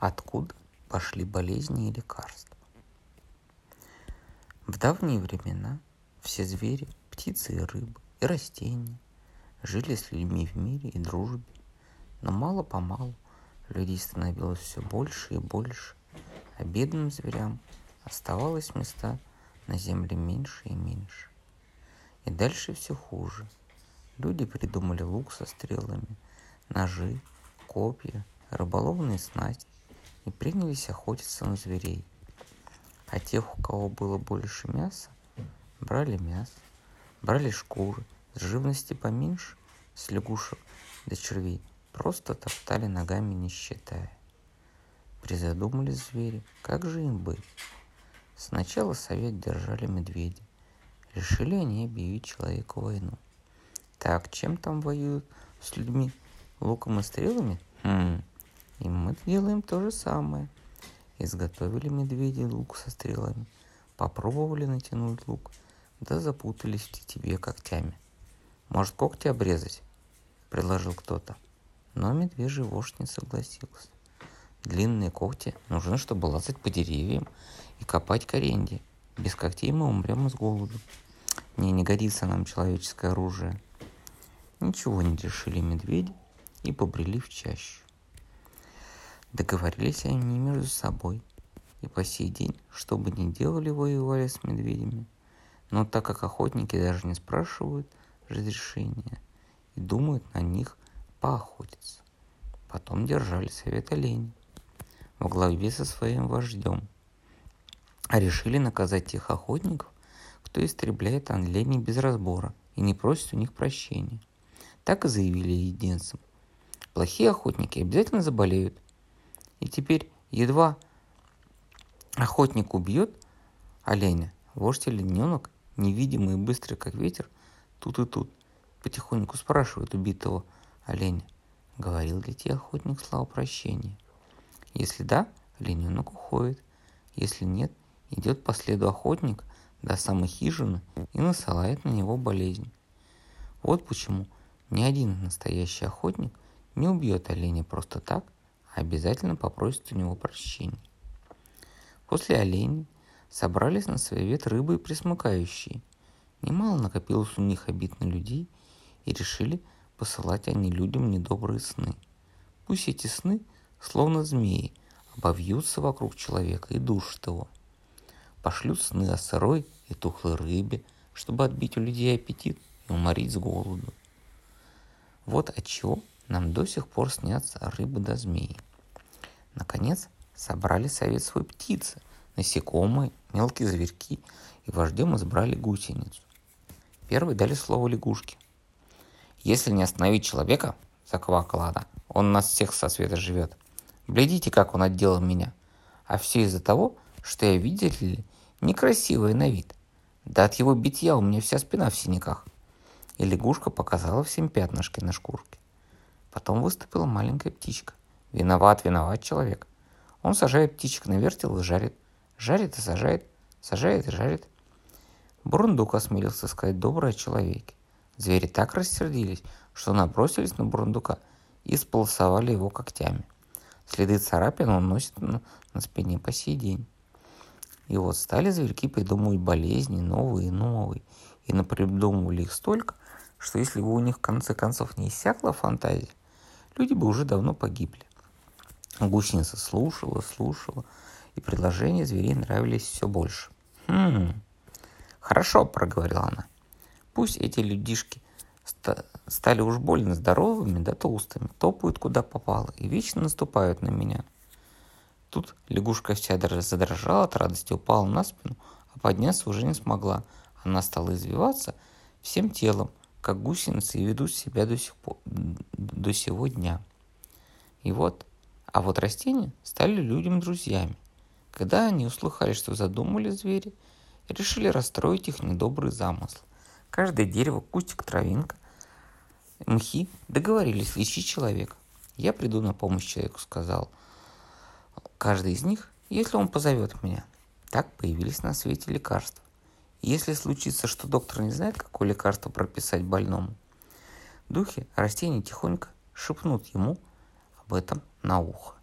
откуда пошли болезни и лекарства. В давние времена все звери, птицы и рыбы, и растения жили с людьми в мире и дружбе, но мало-помалу людей становилось все больше и больше, а бедным зверям оставалось места на земле меньше и меньше. И дальше все хуже. Люди придумали лук со стрелами, ножи, копья, рыболовные снасти и принялись охотиться на зверей. А тех, у кого было больше мяса, брали мясо, брали шкуры, с живности поменьше, с лягушек до червей, просто топтали ногами, не считая. Призадумались звери, как же им быть? Сначала совет держали медведи. Решили они объявить человеку войну. Так, чем там воюют с людьми? Луком и стрелами? Хм, и мы делаем то же самое. Изготовили медведи лук со стрелами, попробовали натянуть лук, да запутались в тетиве когтями. Может, когти обрезать? Предложил кто-то. Но медвежий вождь не согласился. Длинные когти нужны, чтобы лазать по деревьям и копать коренья. Без когтей мы умрем с голоду. Не, не годится нам человеческое оружие. Ничего не решили медведи и побрели в чащу. Договорились они между собой, и по сей день, что бы ни делали, воевали с медведями. Но так как охотники даже не спрашивают разрешения и думают на них поохотиться. Потом держали совет оленей во главе со своим вождем. А решили наказать тех охотников, кто истребляет оленей без разбора и не просит у них прощения. Так и заявили единцам. Плохие охотники обязательно заболеют – и теперь едва охотник убьет оленя, вождь олененок, невидимый и быстрый, как ветер, тут и тут, потихоньку спрашивает убитого оленя, говорил ли тебе охотник слава прощения. Если да, олененок уходит. Если нет, идет по следу охотник до самой хижины и насылает на него болезнь. Вот почему ни один настоящий охотник не убьет оленя просто так – обязательно попросит у него прощения. После оленей собрались на совет рыбы и присмыкающие. Немало накопилось у них обид на людей, и решили посылать они людям недобрые сны. Пусть эти сны, словно змеи, обовьются вокруг человека и душат его. Пошлют сны о сырой и тухлой рыбе, чтобы отбить у людей аппетит и уморить с голоду. Вот отчего нам до сих пор снятся рыбы да змеи. Наконец, собрали совет свой птицы, насекомые, мелкие зверьки, и вождем избрали гусеницу. Первый дали слово лягушке. «Если не остановить человека, — заквакала она, — он нас всех со света живет. Глядите, как он отделал меня. А все из-за того, что я, видите ли, некрасивый на вид. Да от его битья у меня вся спина в синяках. И лягушка показала всем пятнышки на шкурке. Потом выступила маленькая птичка. Виноват, виноват человек. Он сажает птичек на вертел и жарит. Жарит и сажает, сажает и жарит. Бурундук осмелился сказать доброе человеке. Звери так рассердились, что набросились на Бурундука и сполосовали его когтями. Следы царапин он носит на, на спине по сей день. И вот стали зверьки придумывать болезни новые и новые. И напридумывали их столько, что если бы у них в конце концов не иссякла фантазия, люди бы уже давно погибли. Гусеница слушала, слушала, и предложения зверей нравились все больше. «Хм, хорошо», — проговорила она. «Пусть эти людишки ст- стали уж больно здоровыми да толстыми, топают куда попало и вечно наступают на меня». Тут лягушка вся задрожала от радости, упала на спину, а подняться уже не смогла. Она стала извиваться всем телом, как гусеницы и ведут себя до сих пор, до сего дня. И вот, а вот растения стали людям друзьями. Когда они услыхали, что задумали звери, решили расстроить их недобрый замысл. Каждое дерево, кустик, травинка, мхи договорились лечить человека. Я приду на помощь человеку, сказал каждый из них, если он позовет меня. Так появились на свете лекарства. Если случится, что доктор не знает, какое лекарство прописать больному, духи растений тихонько шепнут ему об этом на ухо.